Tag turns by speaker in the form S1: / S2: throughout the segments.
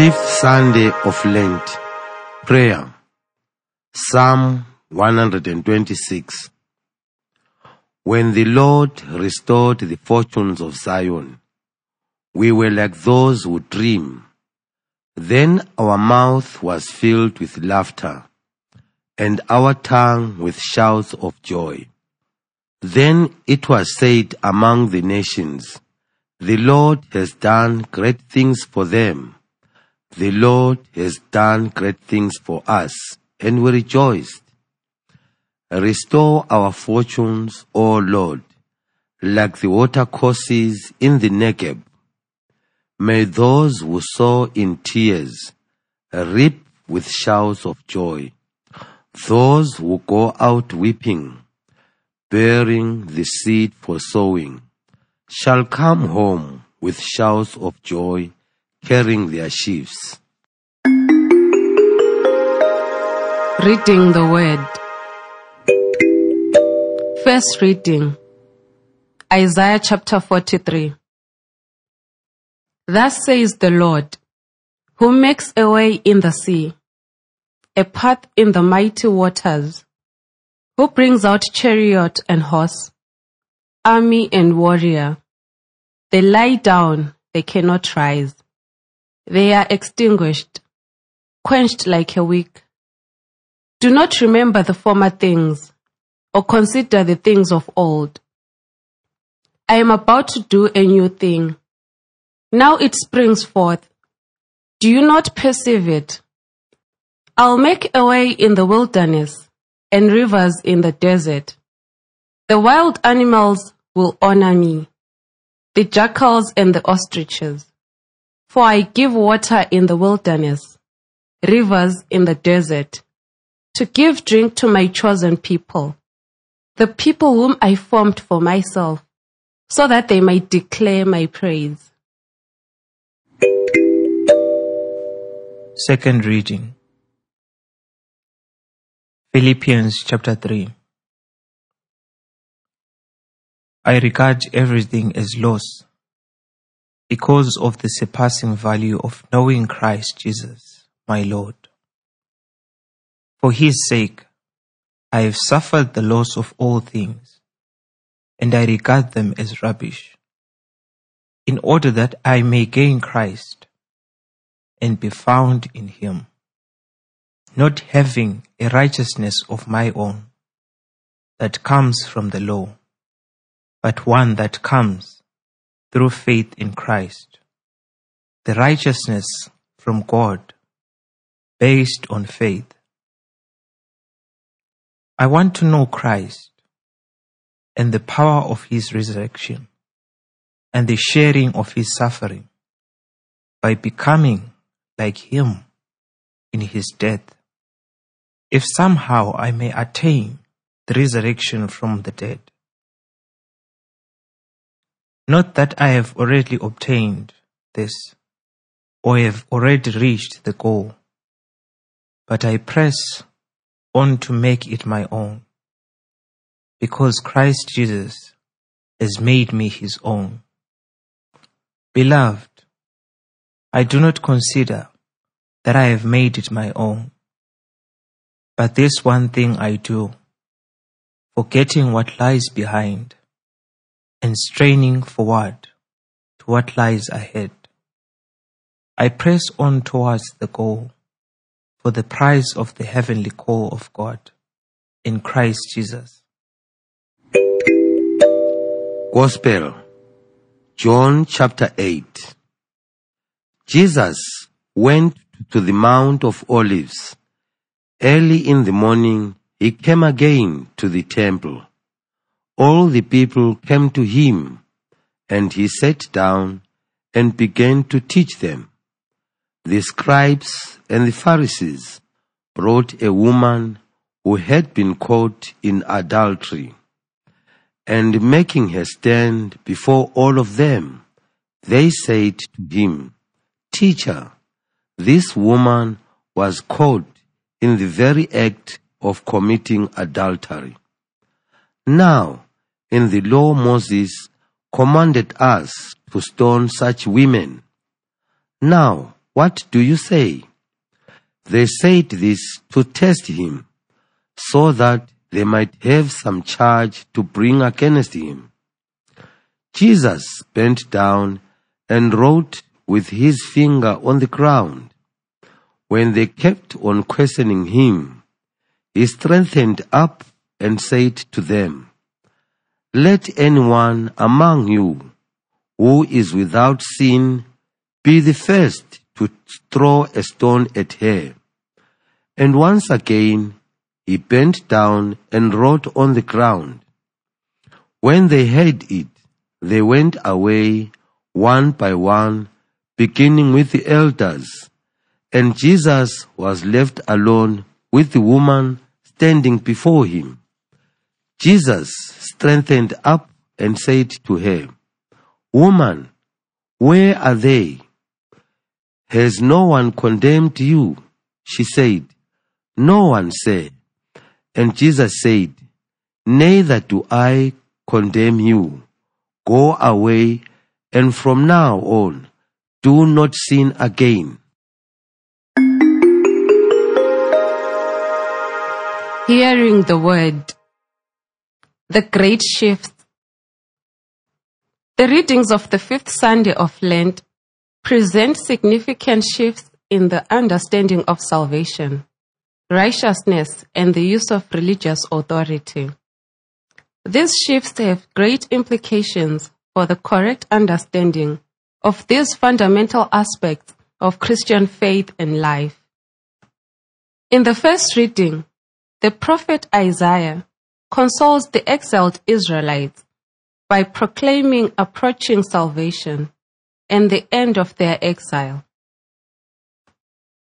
S1: Fifth Sunday of Lent. Prayer. Psalm 126. When the Lord restored the fortunes of Zion, we were like those who dream. Then our mouth was filled with laughter, and our tongue with shouts of joy. Then it was said among the nations, The Lord has done great things for them. The Lord has done great things for us, and we rejoiced. Restore our fortunes, O Lord, like the watercourses in the Negeb. May those who sow in tears reap with shouts of joy. Those who go out weeping, bearing the seed for sowing, shall come home with shouts of joy, carrying their sheaves.
S2: Reading the Word. First reading Isaiah chapter 43. Thus says the Lord, who makes a way in the sea, a path in the mighty waters, who brings out chariot and horse, army and warrior. They lie down, they cannot rise. They are extinguished, quenched like a wick. Do not remember the former things, or consider the things of old. I am about to do a new thing. Now it springs forth. Do you not perceive it? I'll make a way in the wilderness and rivers in the desert. The wild animals will honor me, the jackals and the ostriches. For I give water in the wilderness, rivers in the desert to give drink to my chosen people, the people whom I formed for myself, so that they might declare my praise.
S3: Second reading. Philippians chapter 3 I regard everything as loss because of the surpassing value of knowing Christ Jesus, my Lord. For his sake, I have suffered the loss of all things, and I regard them as rubbish, in order that I may gain Christ and be found in him, not having a righteousness of my own that comes from the law, but one that comes through faith in Christ, the righteousness from God based on faith. I want to know Christ and the power of his resurrection and the sharing of his suffering by becoming like him in his death. If somehow I may attain the resurrection from the dead. Not that I have already obtained this or have already reached the goal, but I press on to make it my own, because Christ Jesus has made me his own. Beloved, I do not consider that I have made it my own, but this one thing I do, forgetting what lies behind and straining forward to what lies ahead. I press on towards the goal for the prize of the heavenly call of God in Christ Jesus.
S1: Gospel. John chapter 8. Jesus went to the Mount of Olives. Early in the morning, he came again to the temple. All the people came to him, and he sat down and began to teach them. The scribes and the Pharisees brought a woman who had been caught in adultery. And making her stand before all of them, they said to him, Teacher, this woman was caught in the very act of committing adultery. Now, in the law Moses commanded us to stone such women. Now, What do you say? They said this to test him, so that they might have some charge to bring against him. Jesus bent down and wrote with his finger on the ground. When they kept on questioning him, he strengthened up and said to them, Let anyone among you who is without sin be the first to throw a stone at her. And once again he bent down and wrote on the ground. When they heard it, they went away one by one, beginning with the elders. And Jesus was left alone with the woman standing before him. Jesus strengthened up and said to her, Woman, where are they? Has no one condemned you? She said, No one, sir. And Jesus said, Neither do I condemn you. Go away, and from now on, do not sin again.
S2: Hearing the word. The great shift. The readings of the fifth Sunday of Lent present significant shifts in the understanding of salvation, righteousness, and the use of religious authority. These shifts have great implications for the correct understanding of these fundamental aspects of Christian faith and life. In the first reading, the prophet Isaiah consoles the exiled Israelites by proclaiming approaching salvation and the end of their exile.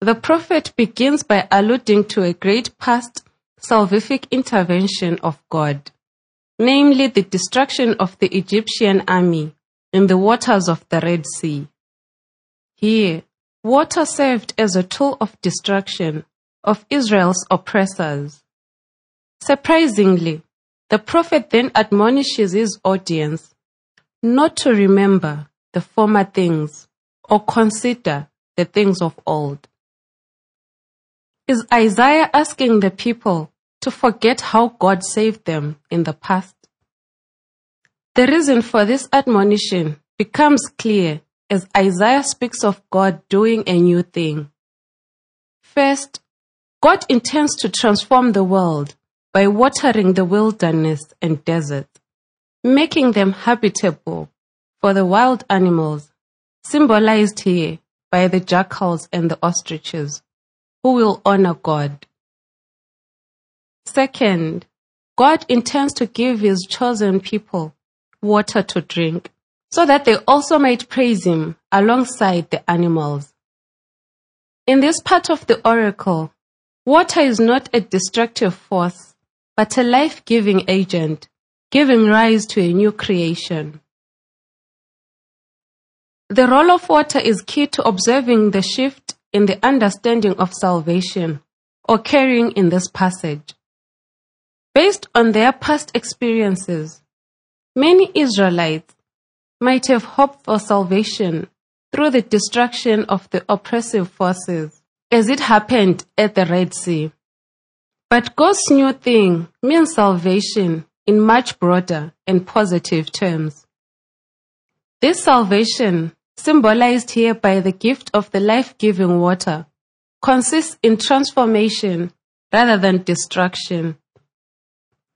S2: The prophet begins by alluding to a great past salvific intervention of God, namely the destruction of the Egyptian army in the waters of the Red Sea. Here, water served as a tool of destruction of Israel's oppressors. Surprisingly, the prophet then admonishes his audience not to remember the former things or consider the things of old. Is Isaiah asking the people to forget how God saved them in the past? The reason for this admonition becomes clear as Isaiah speaks of God doing a new thing. First, God intends to transform the world by watering the wilderness and desert, making them habitable for the wild animals, symbolized here by the jackals and the ostriches, who will honor God. Second, God intends to give his chosen people water to drink, so that they also might praise him alongside the animals. In this part of the oracle, water is not a destructive force, but a life-giving agent, giving rise to a new creation. The role of water is key to observing the shift in the understanding of salvation occurring in this passage. Based on their past experiences, many Israelites might have hoped for salvation through the destruction of the oppressive forces, as it happened at the Red Sea. But God's new thing means salvation in much broader and positive terms. This salvation, symbolized here by the gift of the life-giving water, consists in transformation rather than destruction,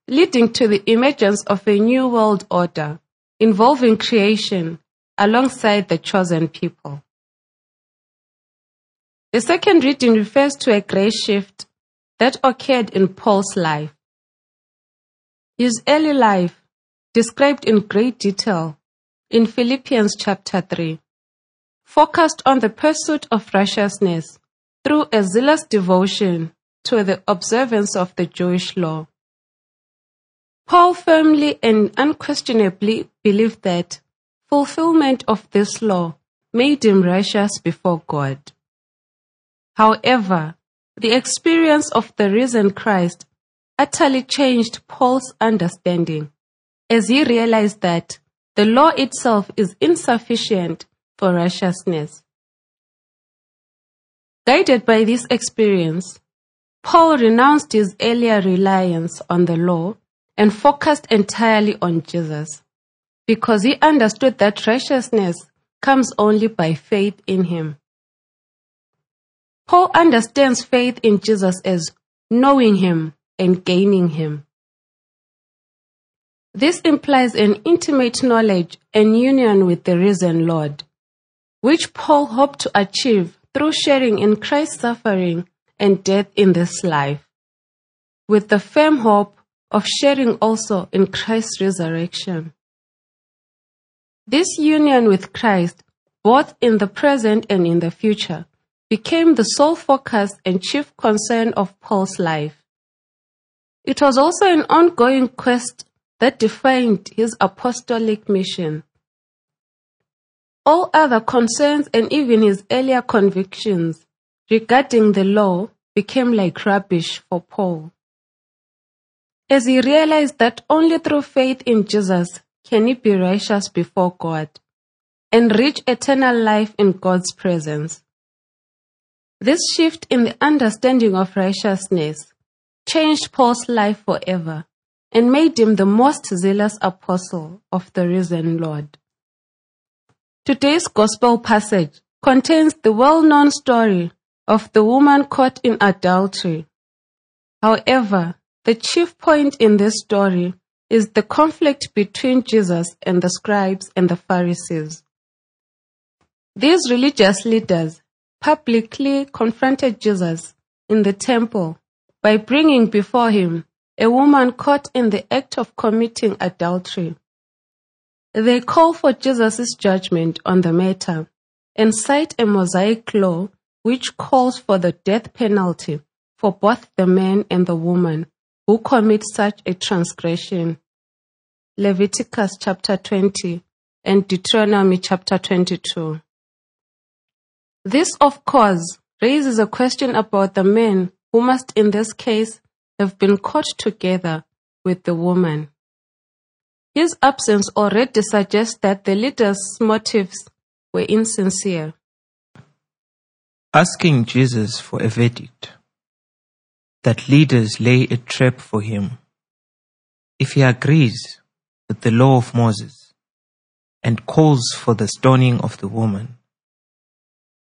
S2: leading to the emergence of a new world order involving creation alongside the chosen people. The second reading refers to a great shift that occurred in Paul's life. His early life, described in great detail in Philippians chapter 3, focused on the pursuit of righteousness through a zealous devotion to the observance of the Jewish law. Paul firmly and unquestionably believed that fulfillment of this law made him righteous before God. However, the experience of the risen Christ utterly changed Paul's understanding as he realized that the law itself is insufficient for righteousness. Guided by this experience, Paul renounced his earlier reliance on the law and focused entirely on Jesus because he understood that righteousness comes only by faith in him. Paul understands faith in Jesus as knowing him and gaining him. This implies an intimate knowledge and union with the risen Lord, which Paul hoped to achieve through sharing in Christ's suffering and death in this life, with the firm hope of sharing also in Christ's resurrection. This union with Christ, both in the present and in the future, became the sole focus and chief concern of Paul's life. It was also an ongoing quest that defined his apostolic mission. All other concerns and even his earlier convictions regarding the law became like rubbish for Paul. As he realized that only through faith in Jesus can he be righteous before God and reach eternal life in God's presence. This shift in the understanding of righteousness changed Paul's life forever and made him the most zealous apostle of the risen Lord. Today's gospel passage contains the well-known story of the woman caught in adultery. However, the chief point in this story is the conflict between Jesus and the scribes and the Pharisees. These religious leaders publicly confronted Jesus in the temple by bringing before him a woman caught in the act of committing adultery. They call for Jesus' judgment on the matter and cite a Mosaic law which calls for the death penalty for both the man and the woman who commit such a transgression. Leviticus chapter 20 and Deuteronomy chapter 22. This, of course, raises a question about the man who must in this case have been caught together with the woman. His absence already suggests that the leader's motives were insincere.
S3: Asking Jesus for a verdict that leaders lay a trap for him. If he agrees with the law of Moses and calls for the stoning of the woman,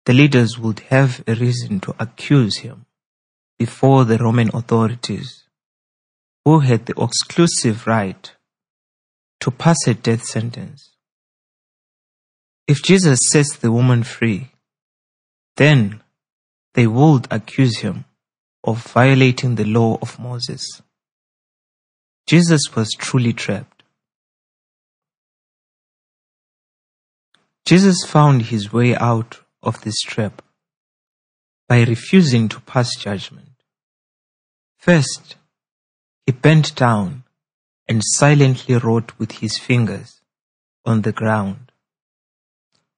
S3: the leaders would have a reason to accuse him before the Roman authorities, who had the exclusive right to pass a death sentence. If Jesus sets the woman free, then they would accuse him of violating the law of Moses. Jesus was truly trapped. Jesus found his way out of this trap by refusing to pass judgment. First, he bent down and silently wrote with his fingers on the ground,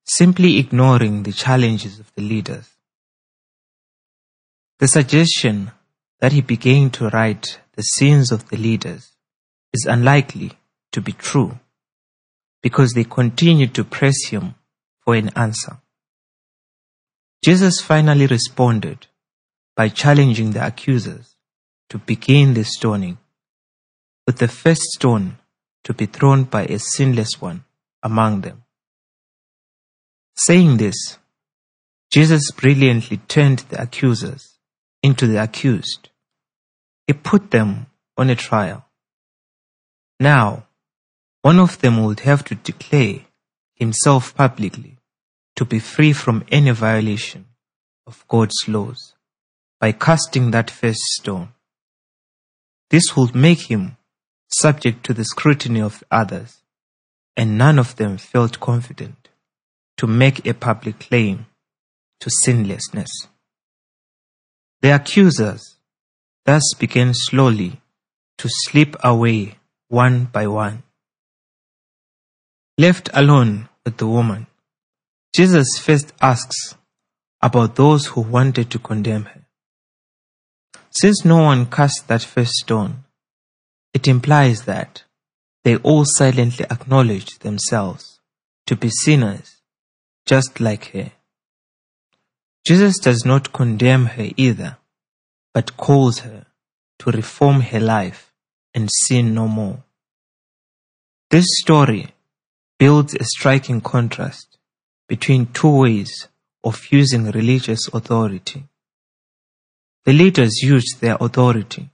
S3: simply ignoring the challenges of the leaders. The suggestion that he began to write the sins of the leaders is unlikely to be true because they continued to press him for an answer. Jesus finally responded by challenging the accusers to begin the stoning, with the first stone to be thrown by a sinless one among them. Saying this, Jesus brilliantly turned the accusers into the accused. He put them on a trial. Now, one of them would have to declare himself publicly to be free from any violation of God's laws by casting that first stone. This would make him subject to the scrutiny of others, and none of them felt confident to make a public claim to sinlessness. The accusers thus began slowly to slip away one by one. Left alone with the woman, Jesus first asks about those who wanted to condemn her. Since no one cast that first stone, it implies that they all silently acknowledged themselves to be sinners, just like her. Jesus does not condemn her either, but calls her to reform her life and sin no more. This story builds a striking contrast between two ways of using religious authority. The leaders used their authority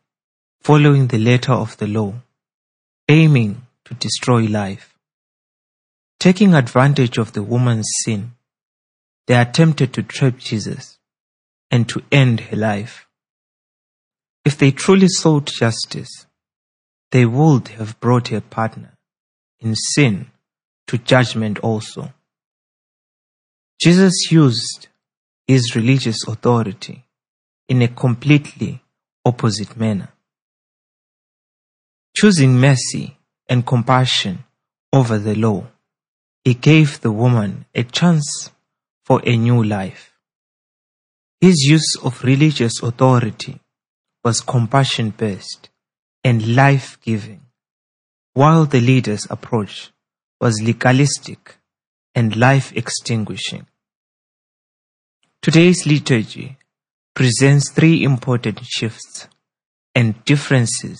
S3: following the letter of the law, aiming to destroy life. Taking advantage of the woman's sin, they attempted to trap Jesus and to end her life. If they truly sought justice, they would have brought her partner in sin to judgment also. Jesus used his religious authority in a completely opposite manner. Choosing mercy and compassion over the law, he gave the woman a chance for a new life. His use of religious authority was compassion based and life giving, while the leader's approach was legalistic and life extinguishing. Today's liturgy presents three important shifts and differences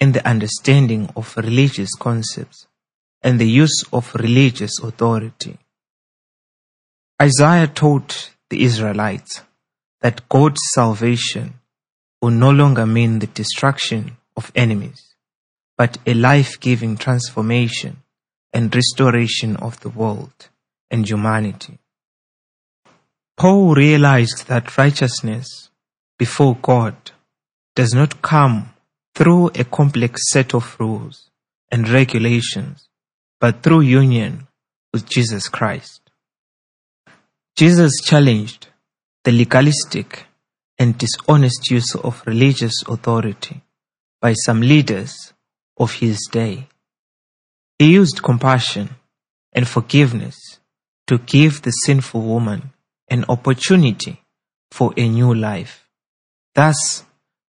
S3: in the understanding of religious concepts and the use of religious authority. Isaiah taught the Israelites that God's salvation will no longer mean the destruction of enemies, but a life-giving transformation and restoration of the world and humanity. Paul realized that righteousness before God does not come through a complex set of rules and regulations, but through union with Jesus Christ. Jesus challenged the legalistic and dishonest use of religious authority by some leaders of his day. He used compassion and forgiveness to give the sinful woman an opportunity for a new life, thus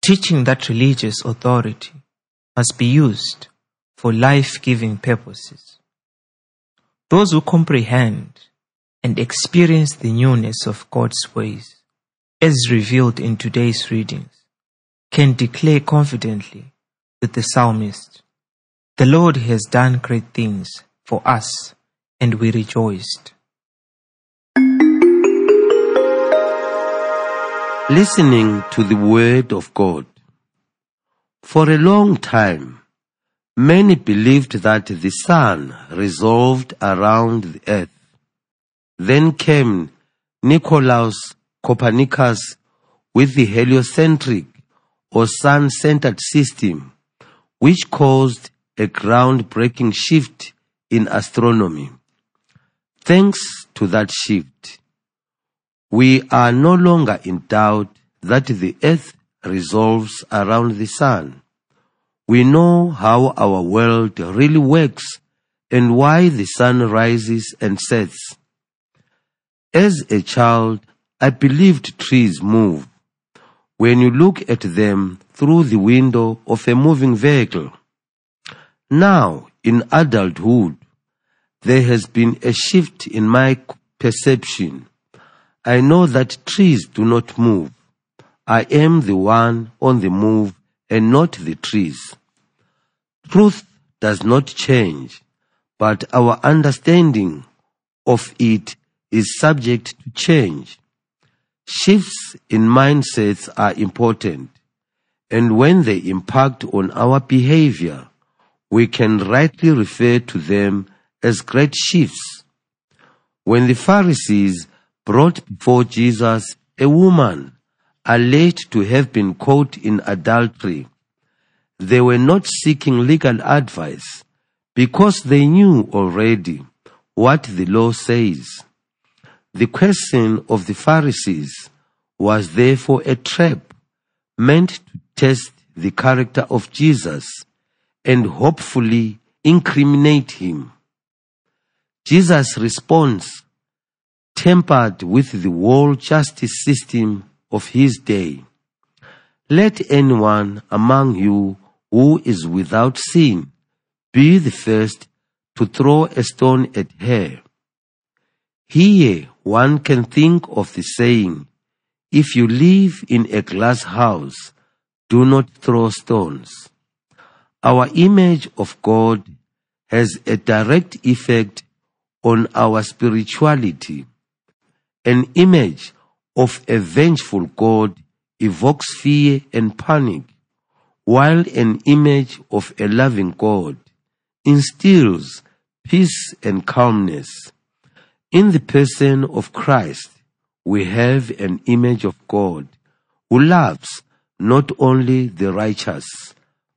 S3: teaching that religious authority must be used for life-giving purposes. Those who comprehend and experience the newness of God's ways, as revealed in today's readings, can declare confidently with the psalmist, The Lord has done great things for us, and we rejoiced.
S1: Listening to the Word of God. For a long time, many believed that the sun revolved around the earth. Then came Nicolaus Copernicus with the heliocentric or sun-centered system, which caused a groundbreaking shift in astronomy. Thanks to that shift, we are no longer in doubt that the earth revolves around the sun. We know how our world really works and why the sun rises and sets. As a child, I believed trees move. When you look at them through the window of a moving vehicle. Now, in adulthood, there has been a shift in my perception. I know that trees do not move. I am the one on the move and not the trees. Truth does not change, but our understanding of it is subject to change. Shifts in mindsets are important, and when they impact on our behavior, we can rightly refer to them as great shifts. When the Pharisees brought before Jesus a woman alleged to have been caught in adultery. They were not seeking legal advice because they knew already what the law says. The question of the Pharisees was therefore a trap meant to test the character of Jesus and hopefully incriminate him. Jesus' response tempered with the world justice system of his day. Let anyone among you who is without sin be the first to throw a stone at her. Here one can think of the saying, if you live in a glass house, do not throw stones. Our image of God has a direct effect on our spirituality. An image of a vengeful God evokes fear and panic, while an image of a loving God instills peace and calmness. In the person of Christ, we have an image of God who loves not only the righteous,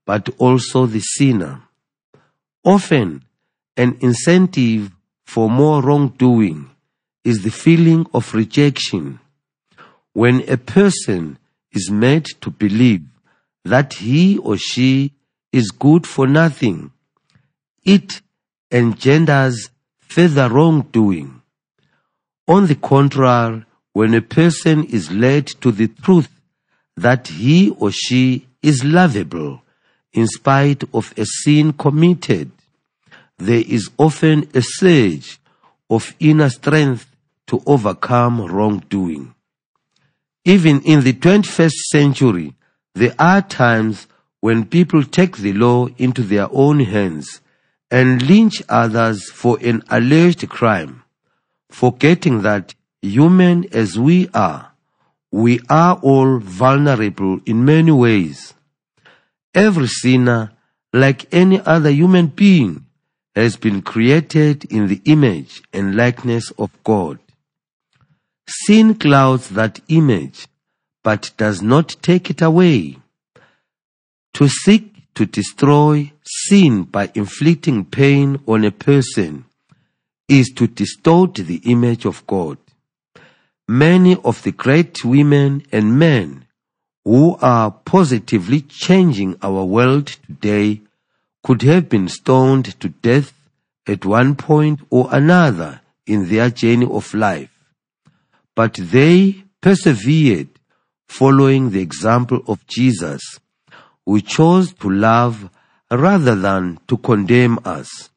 S1: but also the sinner. Often, an incentive for more wrongdoing is the feeling of rejection. When a person is made to believe that he or she is good for nothing, it engenders further wrongdoing. On the contrary, when a person is led to the truth that he or she is lovable in spite of a sin committed, there is often a surge of inner strength to overcome wrongdoing. Even in the 21st century, there are times when people take the law into their own hands and lynch others for an alleged crime, forgetting that human as we are, we are all vulnerable in many ways. Every sinner, like any other human being, has been created in the image and likeness of God. Sin clouds that image, but does not take it away. To seek to destroy sin by inflicting pain on a person is to distort the image of God. Many of the great women and men who are positively changing our world today could have been stoned to death at one point or another in their journey of life. But they persevered following the example of Jesus, who chose to love rather than to condemn us,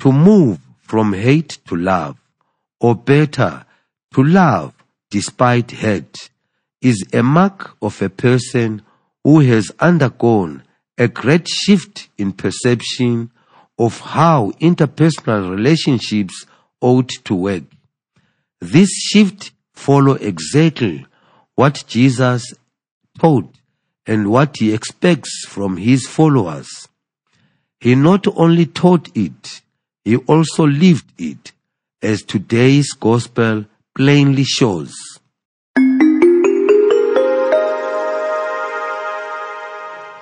S1: to move from hate to love, or better, to love despite hate, is a mark of a person who has undergone a great shift in perception of how interpersonal relationships ought to work. This shift follow exactly what Jesus taught and what he expects from his followers. He not only taught it, he also lived it, as today's gospel plainly shows.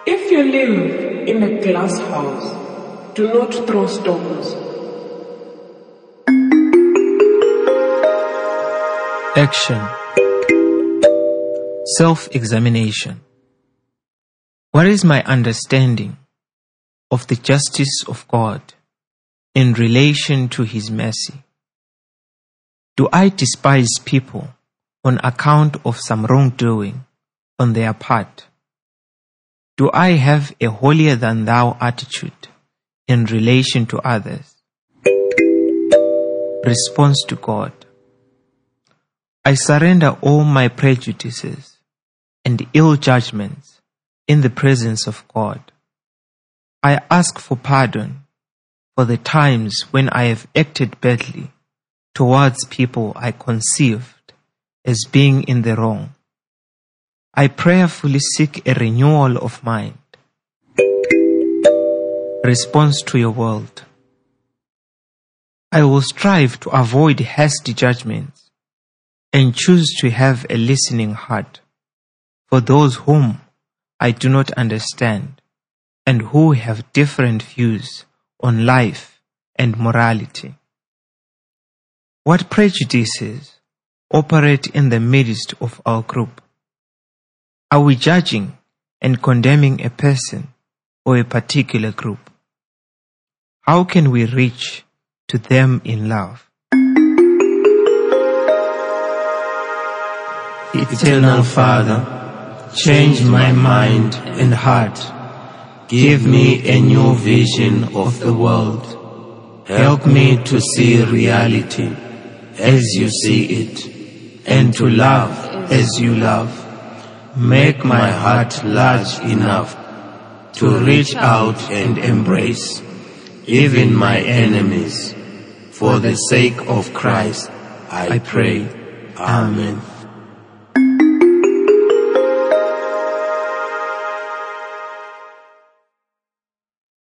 S4: If you live in a glass house, do not throw stones.
S3: Action Self examination. What is my understanding of the justice of God in relation to His mercy? Do I despise people on account of some wrongdoing on their part? Do I have a holier than thou attitude in relation to others? Response to God. I surrender all my prejudices and ill judgments in the presence of God. I ask for pardon for the times when I have acted badly towards people I conceived as being in the wrong. I prayerfully seek a renewal of mind. Response to your world. I will strive to avoid hasty judgments and choose to have a listening heart for those whom I do not understand and who have different views on life and morality. What prejudices operate in the midst of our group? Are we judging and condemning a person or a particular group? How can we reach to them in love?
S5: Eternal Father, change my mind and heart. Give me a new vision of the world. Help me to see reality.
S1: as you see it, and to love as you love. Make my heart large enough to reach out and embrace even my enemies. For the sake of Christ, I pray. Amen.